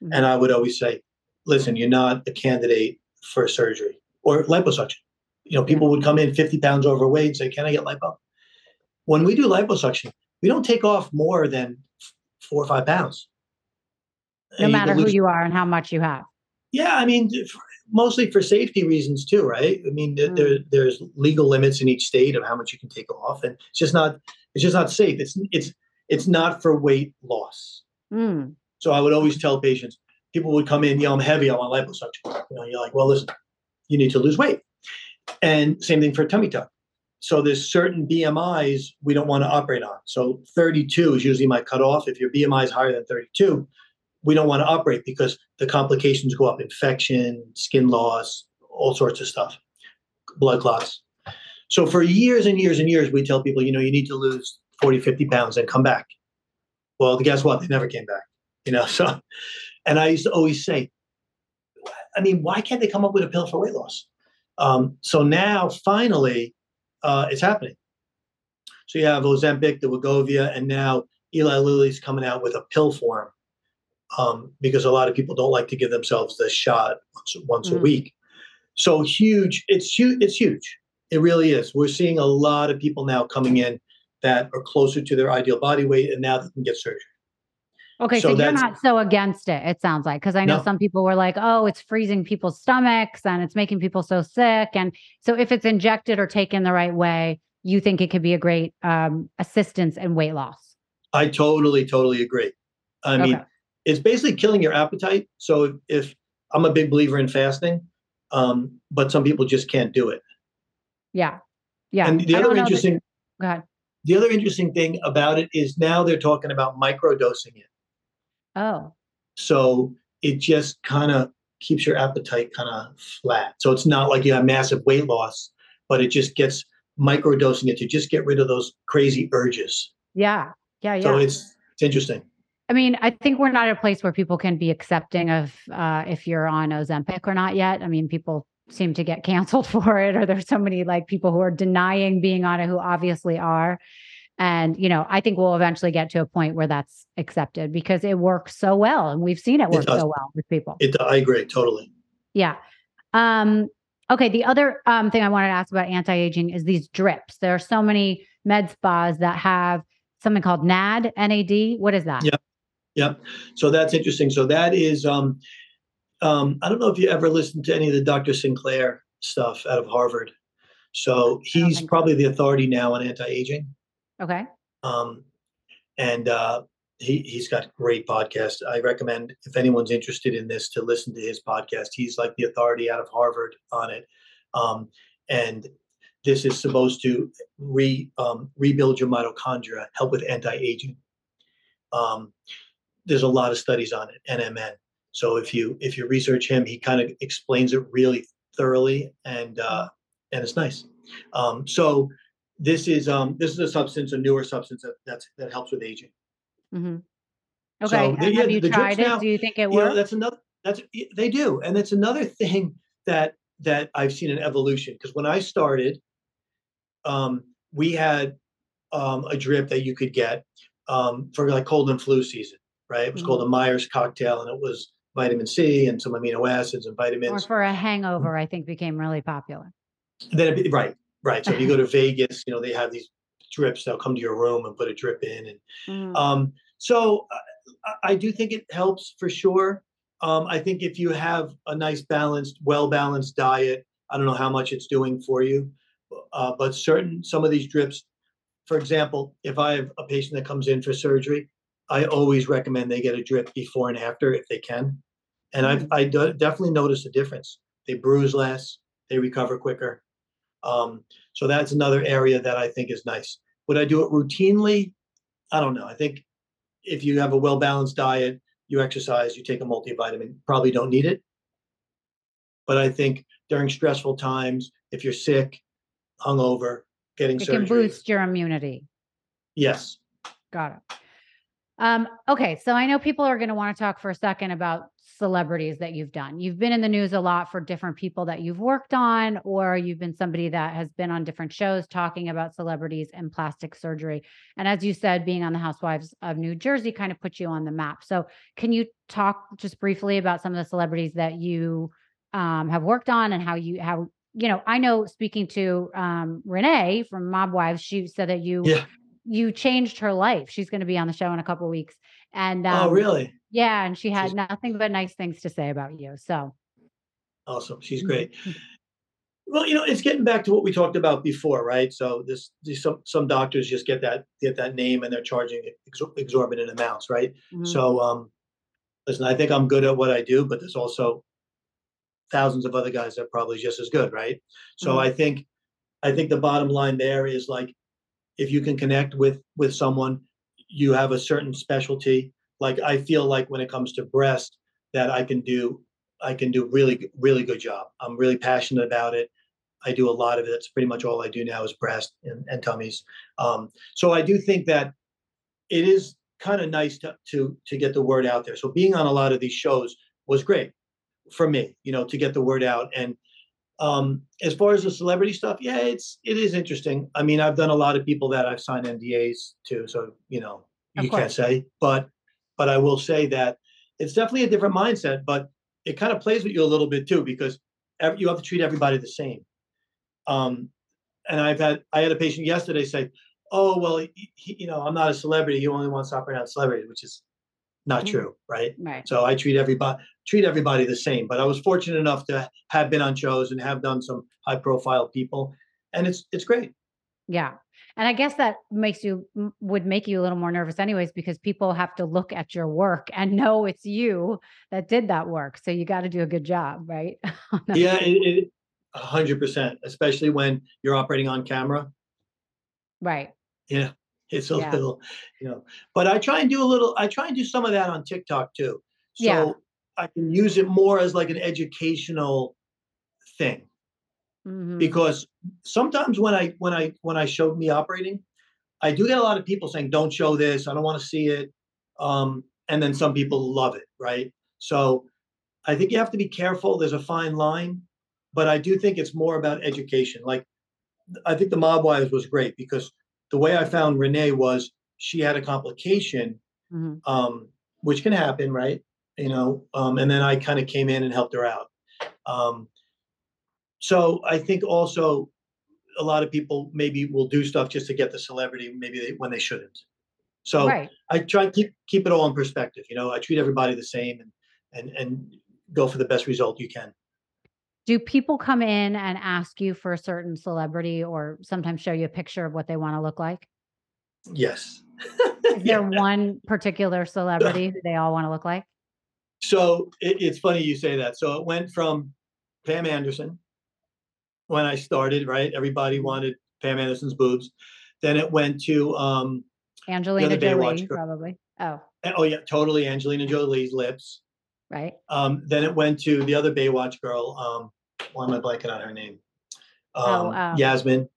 Mhm. and I would always say, "Listen, you're not a candidate for surgery or liposuction." You know, people would come in fifty pounds overweight and say, "Can I get lipo?" When we do liposuction, we don't take off more than four or five pounds. No matter who you are and how much you have. Yeah, I mean, mostly for safety reasons too, right? I mean, th- there, there's legal limits in each state of how much you can take off, and it's just not it's just not safe. It's it's it's not for weight loss. Mm. So I would always tell patients, people would come in, you know, I'm heavy, I want liposuction. You know, you're like, well, listen, you need to lose weight, and same thing for tummy tuck. So there's certain BMIs we don't want to operate on. So 32 is usually my cutoff. If your BMI is higher than 32, we don't want to operate because the complications go up infection skin loss all sorts of stuff blood clots. So for years and years and years we tell people you know you need to lose 40 50 pounds and come back. Well guess what? They never came back you know so and i used to always say i mean why can't they come up with a pill for weight loss? Um, so now finally uh, it's happening. So you have ozempic the wegovia and now eli lilly's coming out with a pill form um, because a lot of people don't like to give themselves this shot once, once a Mhm. week. So huge, it's huge. It's huge. It really is. We're seeing a lot of people now coming in that are closer to their ideal body weight, and now they can get surgery. Okay, so, So you're not so against it, it sounds like, because I know No. some people were like, oh, it's freezing people's stomachs and it's making people so sick. And so if it's injected or taken the right way, you think it could be a great um, assistance in weight loss. I totally, totally agree. I mean, Okay. It's basically killing your appetite. So if, if I'm a big believer in fasting, um, but some people just can't do it. Yeah. Yeah. And the I other that- interesting, ahead. the other interesting thing about it is now they're talking about microdosing it. Oh, So it just kind of keeps your appetite kind of flat. So it's not like you have massive weight loss, but it just gets microdosing it to just get rid of those crazy urges. yeah. Yeah. Yeah. So it's it's interesting. I mean, I think we're not at a place where people can be accepting of uh, if you're on Ozempic or not yet. I mean, people seem to get canceled for it, or there's so many like people who are denying being on it who obviously are. And, you know, I think we'll eventually get to a point where that's accepted because it works so well. And we've seen it work does. so well with people. It I agree totally. Yeah. Um, okay. The other um, thing I wanted to ask about anti aging is these drips. There are so many med spas that have something called NAD, NAD. What is that? Yeah. So that's interesting. So that is um um I don't know if you ever listened to any of the Dr. Sinclair stuff out of Harvard. So he's think so. probably the authority now on anti-aging. Okay. Um and uh he he's got great podcasts. I recommend if anyone's interested in this to listen to his podcast. He's like the authority out of Harvard on it. Um and this is supposed to re um, rebuild your mitochondria, help with anti-aging. Um, there's a lot of studies on it, NMN. So if you if you research him, he kind of explains it really thoroughly, and uh, and it's nice. Um, so this is um, this is a substance, a newer substance that that's, that helps with aging. Mm-hmm. So, Okay. the- and yeah, have you the tried it? now- Do you think it You know, works? that's another that's they do, and that's another thing that that I've seen an evolution because when I started, um, we had um, a drip that you could get um, for like cold and flu season, right? It was called a Myers cocktail, and it was vitamin C and some amino acids and vitamins. Or for a hangover, I think became really popular. Then it, right, right. So if you go to Vegas, you know they have these drips. They'll come to your room and put a drip in, and Mm, Um, so uh, I, I do think it helps for sure. Um, I think if you have a nice balanced, well balanced diet, I don't know how much it's doing for you, uh, but certain some of these drips, for example, if I have a patient that comes in for surgery, I always recommend they get a drip before and after if they can, and I've I do, definitely noticed a difference. They bruise less, they recover quicker. Um, so that's another area that I think is nice. Would I do it routinely? I don't know. I think if you have a well balanced diet, you exercise, you take a multivitamin, probably don't need it. But I think during stressful times, if you're sick, hungover, getting It surgery, can boost your immunity. yes, Got it. Um, okay, so I know people are going to want to talk for a second about celebrities that you've done. You've been in the news a lot for different people that you've worked on, or you've been somebody that has been on different shows talking about celebrities and plastic surgery. And as you said, being on the Housewives of New Jersey kind of put you on the map. So, can you talk just briefly about some of the celebrities that you um, have worked on and how you how you know? I know speaking to um, Renee from Mob Wives, she said that you yeah. You changed her life. She's going to be on the show in a couple weeks. And um, oh, really? yeah, and she had She's- nothing but nice things to say about you. So Awesome. She's great. Well, you know, it's getting back to what we talked about before, right? So this, these, some some doctors just get that get that name and they're charging exorbitant amounts, right? mhm, So, um, listen, I think I'm good at what I do, but there's also thousands of other guys that are probably just as good, right? So Mhm. I think, I think the bottom line there is like, if you can connect with with someone, you have a certain specialty. Like I feel like when it comes to breast, that I can do, I can do really, really good job. I'm really passionate about it. I do a lot of it. That's pretty much all I do now is breast and, and tummies. Um, so I do think that it is kind of nice to to to get the word out there. So being on a lot of these shows was great for me, you know, to get the word out. And um, as far as the celebrity stuff, yeah, it's it is interesting. I mean, I've done a lot of people that I've signed NDAs to, so you know, you can't say, but but I will say that it's definitely a different mindset, but it kind of plays with you a little bit too because ev- you have to treat everybody the same. Um, and I've had I had a patient yesterday say, "Oh well, he, he- you know, I'm not a celebrity. He only wants to operate on celebrities," which is not Mhm. true, right? right. So I treat everybody treat everybody the same. But I was fortunate enough to have been on shows and have done some high profile people, and it's it's great. Yeah. And I guess that makes you would make you a little more nervous anyways because people have to look at your work and know it's you that did that work. So you got to do a good job, right? Yeah, it, a hundred percent, especially when you're operating on camera. Right. Yeah, it's a Yeah. little, you know. But I try and do a little. I try and do some of that on TikTok too, so Yeah. I can use it more as like an educational thing. Mhm. Because sometimes when I when I when I show me operating, I do get a lot of people saying, "Don't show this. I don't want to see it." Um, and then some people love it, right? So I think you have to be careful. There's a fine line, but I do think it's more about education. Like I think the Mob Wives was great because the way I found Renee was she had a complication, Mhm. um, which can happen, right? You know, um, and then I kind of came in and helped her out. Um, so I think also a lot of people maybe will do stuff just to get the celebrity, maybe they, when they shouldn't. So right. I try and keep keep it all in perspective. You know, I treat everybody the same and and and go for the best result you can. Do people come in and ask you for a certain celebrity or sometimes show you a picture of what they want to look like? Yes. Is there one particular celebrity who they all want to look like? So it, it's funny you say that. So it went from Pam Anderson when I started, right? Everybody wanted Pam Anderson's boobs. Then it went to um Angelina Jolie, probably. Oh, oh yeah, totally Angelina Jolie's lips. Right. Um, then it went to the other Baywatch girl. Um, why am I blanking on her name? Um, Oh, um, Yasmine.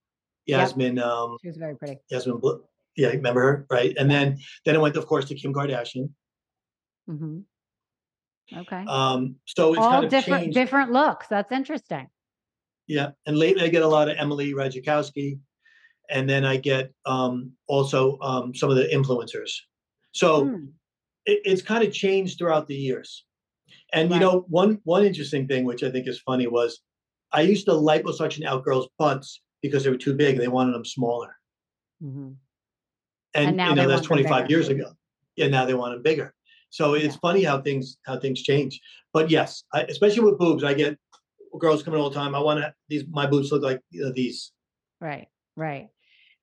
Yasmine. Um, She was very pretty. Yasmine. Bl- yeah, remember her, right? And then then it went, of course, to Kim Kardashian. hmm Okay. Um, so it's all kind of different changed. different looks. That's interesting. Yeah, and lately I get a lot of Emily Ratajkowski. and then I get um, also um, some of the influencers. So Mm, it, it's kind of changed throughout the years. And you know, one one interesting thing which I think is funny was I used to liposuction out girls' butts because they were too big and they wanted them smaller. mhm. And, And now you know, that's 25 years ago. Yeah, now they want them bigger. So it's Yeah. funny how things how things change. But yes, I, especially with boobs, I get girls coming all the time. I want to these my boobs look like you know, these. Right, right.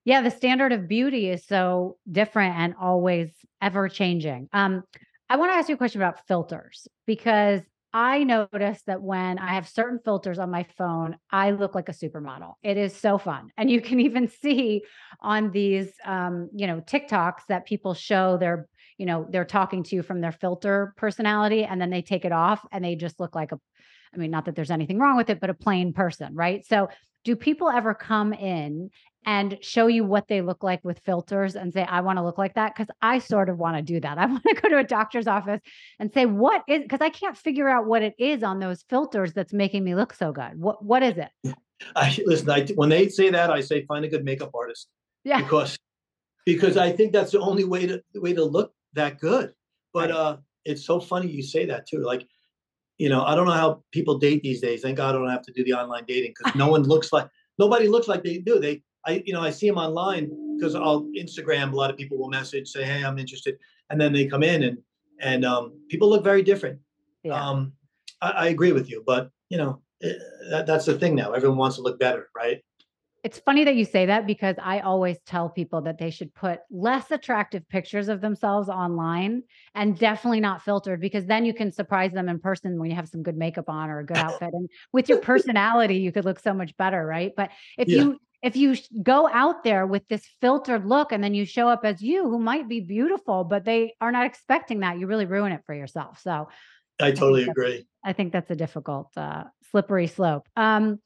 Yeah, the standard of beauty is so different and always ever changing. Um, I want to ask you a question about filters because I noticed that when I have certain filters on my phone, I look like a supermodel. It is so fun. And you can even see on these um, you know, TikToks that people show their, you know, they're talking to you from their filter personality and then they take it off and they just look like a I mean, not that there's anything wrong with it, but a plain person, right? So do people ever come in and show you what they look like with filters and say, I want to look like that? Because I sort of want to do that. I want to go to a doctor's office and say, what is because I can't figure out what it is on those filters that's making me look so good. What what is it? I listen. I when they say that, I say find a good makeup artist Yeah. because because I think that's the only way to the way to look that good. But uh, it's so funny you say that too. Like you know, I don't know how people date these days. Thank God I don't have to do the online dating because no one looks like nobody looks like they do. They, I, you know, I see them online because I'll Instagram. A lot of people will message, say, "Hey, I'm interested," and then they come in and and um, people look very different. Yeah. Um, I, I agree with you, but you know, eh, that, that's the thing now. Everyone wants to look better, right? It's funny that you say that because I always tell people that they should put less attractive pictures of themselves online and definitely not filtered because then you can surprise them in person when you have some good makeup on or a good outfit. And with your personality, you could look so much better, right? But if Yeah. you if you go out there with this filtered look and then you show up as you who might be beautiful, but they are not expecting that, you really ruin it for yourself. So I totally that's- agree. I think that's a difficult, uh, slippery slope. Um,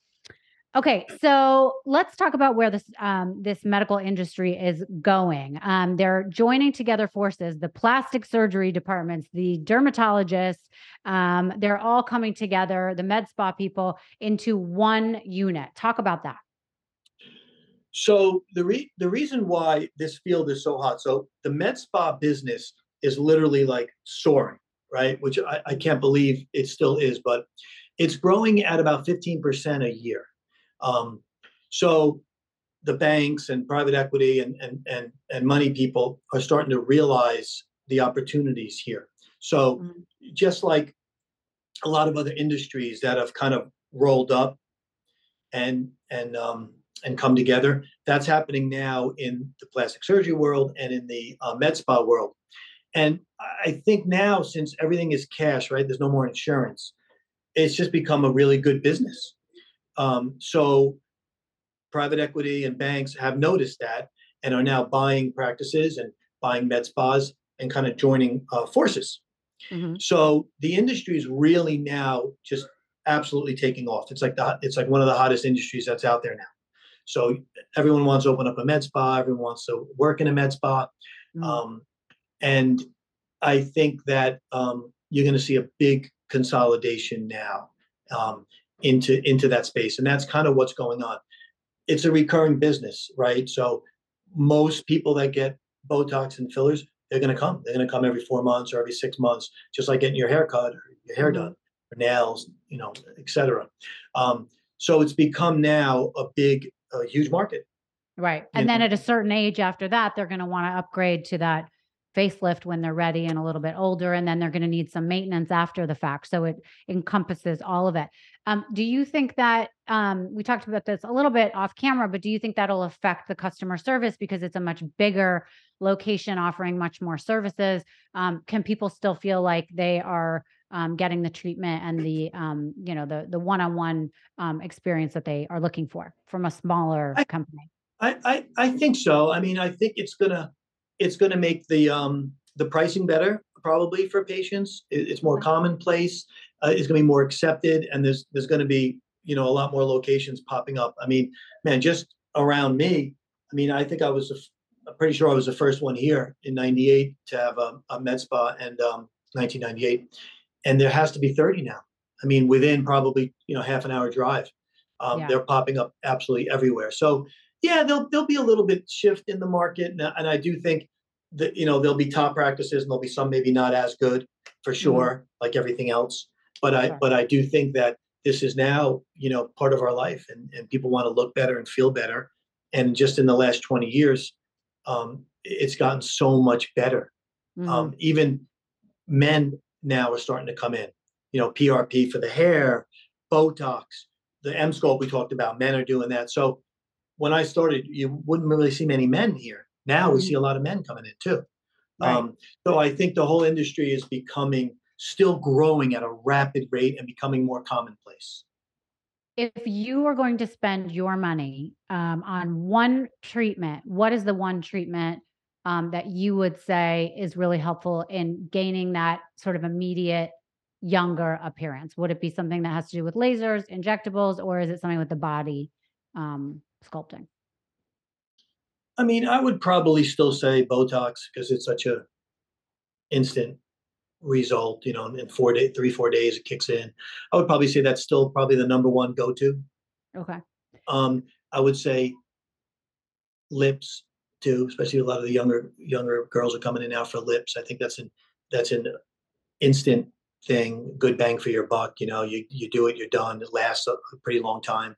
okay, so let's talk about where this um, this medical industry is going. Um, they're joining together forces: the plastic surgery departments, the dermatologists. Um, they're all coming together, the med spa people, into one unit. Talk about that. So the re- the reason why this field is so hot, so the med spa business is literally like soaring, right? Which I, I can't believe it still is, but it's growing at about 15% a year. Um, so the banks and private equity and, and and and money people are starting to realize the opportunities here. So Mm. just like a lot of other industries that have kind of rolled up and and um, and come together. That's happening now in the plastic surgery world and in the uh, med spa world. And I think now, since everything is cash, right? There's no more insurance. It's just become a really good business. Um, so private equity and banks have noticed that and are now buying practices and buying med spas and kind of joining uh, forces. Mhm. So the industry is really now just absolutely taking off. It's like the it's like one of the hottest industries that's out there now. So everyone wants to open up a med spa. Everyone wants to work in a med spa, Mm. um, and I think that um, you're going to see a big consolidation now um, into into that space, and that's kind of what's going on. It's a recurring business, right? So most people that get Botox and fillers, they're going to come. They're going to come every four months or every six months, just like getting your hair cut or your hair Mhm. done or nails, you know, et cetera. Um, so it's become now a big, a huge market. Right. you And then know? at a certain age after that, they're going to want to upgrade to that facelift when they're ready and a little bit older. And then they're going to need some maintenance after the fact. So it encompasses all of it. Um, do you think that um, we talked about this a little bit off camera, but do you think that'll affect the customer service because it's a much bigger location offering much more services? Um, can people still feel like they are um, getting the treatment and the um, you know the the one-on-one um, experience that they are looking for from a smaller I- company? I, I, I think so. I mean, I think it's gonna, it's gonna make the, um, the pricing better probably for patients. It, it's more commonplace. Uh, it's gonna be more accepted, and there's there's gonna be you know a lot more locations popping up. I mean, man, just around me. I mean, I think I was, f- I'm pretty sure I was the first one here in '98 to have a, a med spa, and um, 1998, and there has to be 30 now. I mean, within probably you know half an hour drive, um, Yeah. they're popping up absolutely everywhere. So Yeah, there'll there'll be a little bit shift in the market, and, and I do think that you know there'll be top practices, and there'll be some maybe not as good for Mhm. sure, like everything else. But I Sure. but I do think that this is now you know part of our life, and and people want to look better and feel better. And just in the last twenty years, um, it's gotten so much better. Mhm. Um, even men now are starting to come in. You know, PRP for the hair, Botox, the EmSculpt we talked about. Men are doing that. So when I started, you wouldn't really see many men here. Now we see a lot of men coming in too. Right. Um, so I think the whole industry is becoming still growing at a rapid rate and becoming more commonplace. If you were going to spend your money um, on one treatment, what is the one treatment um, that you would say is really helpful in gaining that sort of immediate younger appearance? Would it be something that has to do with lasers, injectables, or is it something with the body um, sculpting? I mean, I would probably still say Botox because it's such a instant result. You know, in four day, three four days it kicks in. I would probably say that's still probably the number one go to. Okay. Um, I would say lips too, especially a lot of the younger younger girls are coming in now for lips. I think that's an that's an instant thing, good bang for your buck. You know, you you do it, you're done. It lasts a, a pretty long time.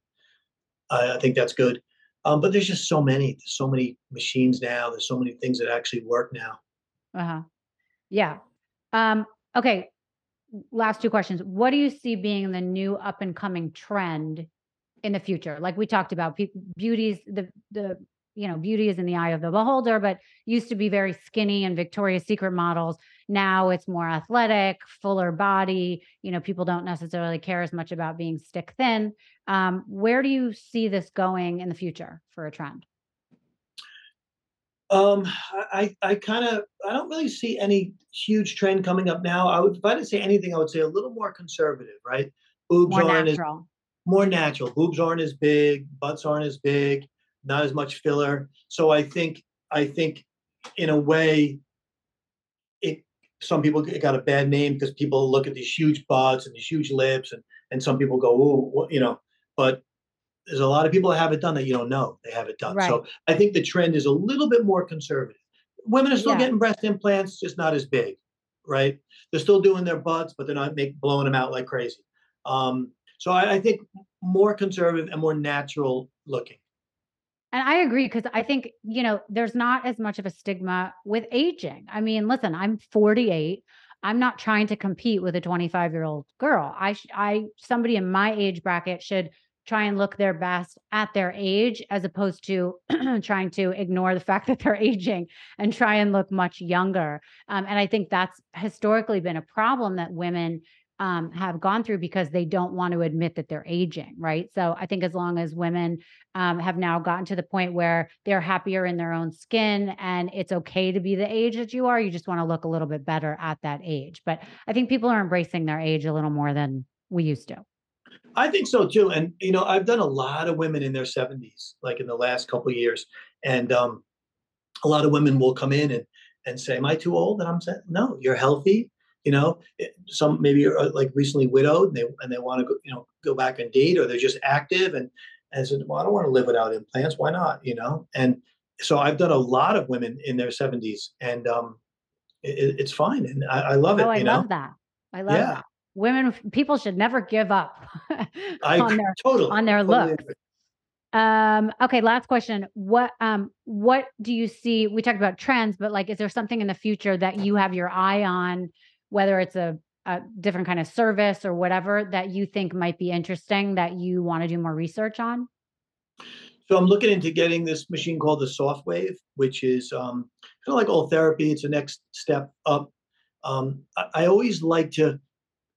I, think that's good. Um, but there's just so many, there's so many machines now. There's so many things that actually work now. Uh huh. Yeah. Um, okay. Last two questions. What do you see being the new up and coming trend in the future? Like we talked about, peop beauty's the the you know beauty is in the eye of the beholder, but used to be very skinny and Victoria's Secret models. Now it's more athletic, fuller body. You know, people don't necessarily care as much about being stick thin. Um, where do you see this going in the future for a trend? Um, I I kind of I don't really see any huge trend coming up now. I would if I didn't say anything, I would say a little more conservative, right? Boobs More aren't as natural. more natural. Boobs aren't as big, butts aren't as big, not as much filler. So I think I think in a way it some people it got a bad name because people look at these huge butts and these huge lips and and some people go, oh, you know, but there's a lot of people that have it done that you don't know they have it done. Right. So I think the trend is a little bit more conservative. Women are still Yeah. getting breast implants, just not as big, right? They're still doing their butts, but they're not make blowing them out like crazy. Um, so I, I think more conservative and more natural looking. And I agree because I think, you know, there's not as much of a stigma with aging. I mean, listen, I'm 48. I'm not trying to compete with a 25 year old girl. I, sh- I, somebody in my age bracket should try and look their best at their age as opposed to trying to ignore the fact that they're aging and try and look much younger. Um, and I think that's historically been a problem that women um, have gone through because they don't want to admit that they're aging, right? So I think as long as women um, have now gotten to the point where they're happier in their own skin and it's okay to be the age that you are, you just want to look a little bit better at that age. But I think people are embracing their age a little more than we used to. I think so too. And you know, I've done a lot of women in their 70s, like in the last couple years. And um, a lot of women will come in and and say, Am I too old? And I'm saying, No, you're healthy. You know, some maybe are uh, like recently widowed and they and they want to go, you know, go back and date or they're just active and and I said, Well, I don't want to live without implants. Why not? You know? And so I've done a lot of women in their 70s and um it, it's fine. And I, I love it, Oh, I you know. love that. I love Yeah. that. Women, people should never give up I on their totally on their totally agree. Um, okay, last question. What um what do you see? We talked about trends, but like is there something in the future that you have your eye on, whether it's a, a different kind of service or whatever that you think might be interesting that you want to do more research on? So I'm looking into getting this machine called the SoftWave, which is um, kind of like all therapy. It's a next step up. Um, I, I always like to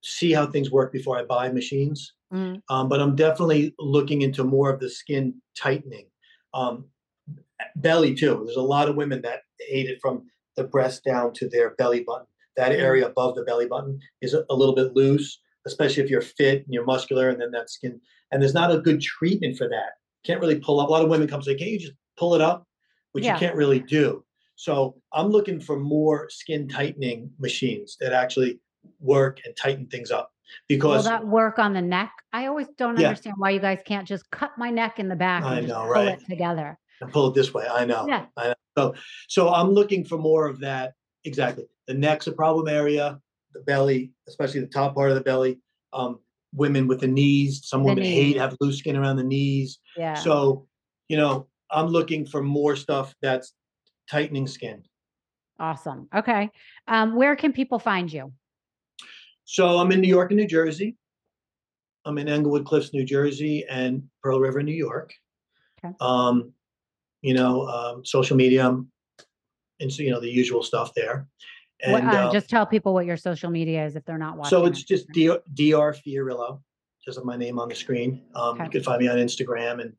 see how things work before I buy machines, Mm, um, but I'm definitely looking into more of the skin tightening. Um, belly too. There's a lot of women that hate it from the breast down to their belly button. That area above the belly button is a, a little bit loose, especially if you're fit and you're muscular, and then that skin. And there's not a good treatment for that. Can't really pull up. A lot of women come say, "Can't you just pull it up?" Which Yeah. you can't really do. So I'm looking for more skin tightening machines that actually work and tighten things up. Will because that work on the neck? I always don't Yeah. understand why you guys can't just cut my neck in the back I and know, pull right? it together. And pull it this way. I know. Yeah. I know. So, so I'm looking for more of that. Exactly. The neck's a problem area, the belly, especially the top part of the belly. Um, women with the knees, some The women knees. hate have loose skin around the knees. Yeah. So, you know, I'm looking for more stuff that's tightening skin. awesome. Okay. Um, where can people find you? So I'm in New York and New Jersey. I'm in Englewood Cliffs, New Jersey, and Pearl River, New York. Okay. Um, you know, um, social media, um, and so you know the usual stuff there. What, And uh, uh, just tell people what your social media is if they're not watching. so it's it. just D- Dr. Fiorillo, just my name on the screen. Um, Okay. You can find me on Instagram, and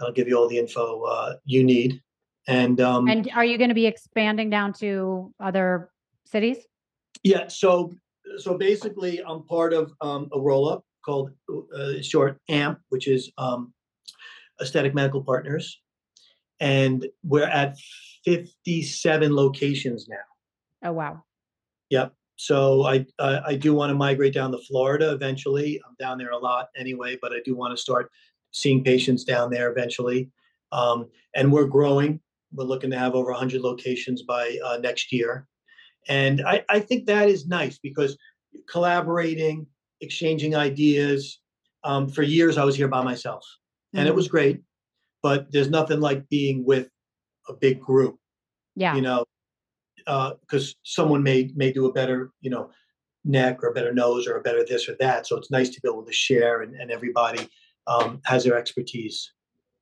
I'll give you all the info uh, you need. And um, And are you going to be expanding down to other cities? Yeah, so so basically, I'm part of um, a roll up called uh, short AMP, which is um, Aesthetic Medical Partners, and we're at 57 locations now. Oh wow. Yep. So I I, I do want to migrate down to Florida eventually. I'm down there a lot anyway, but I do want to start seeing patients down there eventually. Um, and we're growing. We're looking to have over 100 locations by uh, next year. And I, I think that is nice because collaborating, exchanging ideas. Um, for years, I was here by myself, and it Mhm. was great. But there's nothing like being with a big group Yeah. you know, because someone may may do a better, you know, neck or a better nose or a better this or that. So it's nice to be able to share and, and everybody um, has their expertise.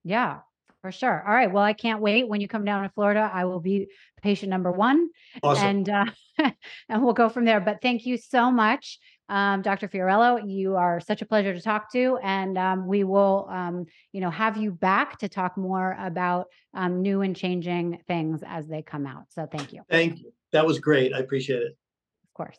Yeah, for sure. All right. Well, I can't wait. When you come down to Florida, I will be patient number one, Awesome. and uh, and we'll go from there. But thank you so much, um, Dr. Fiorillo. You are such a pleasure to talk to, and um, we will, um, you know, have you back to talk more about um, new and changing things as they come out. So thank you, Thank you. That was great. I appreciate it. Of course.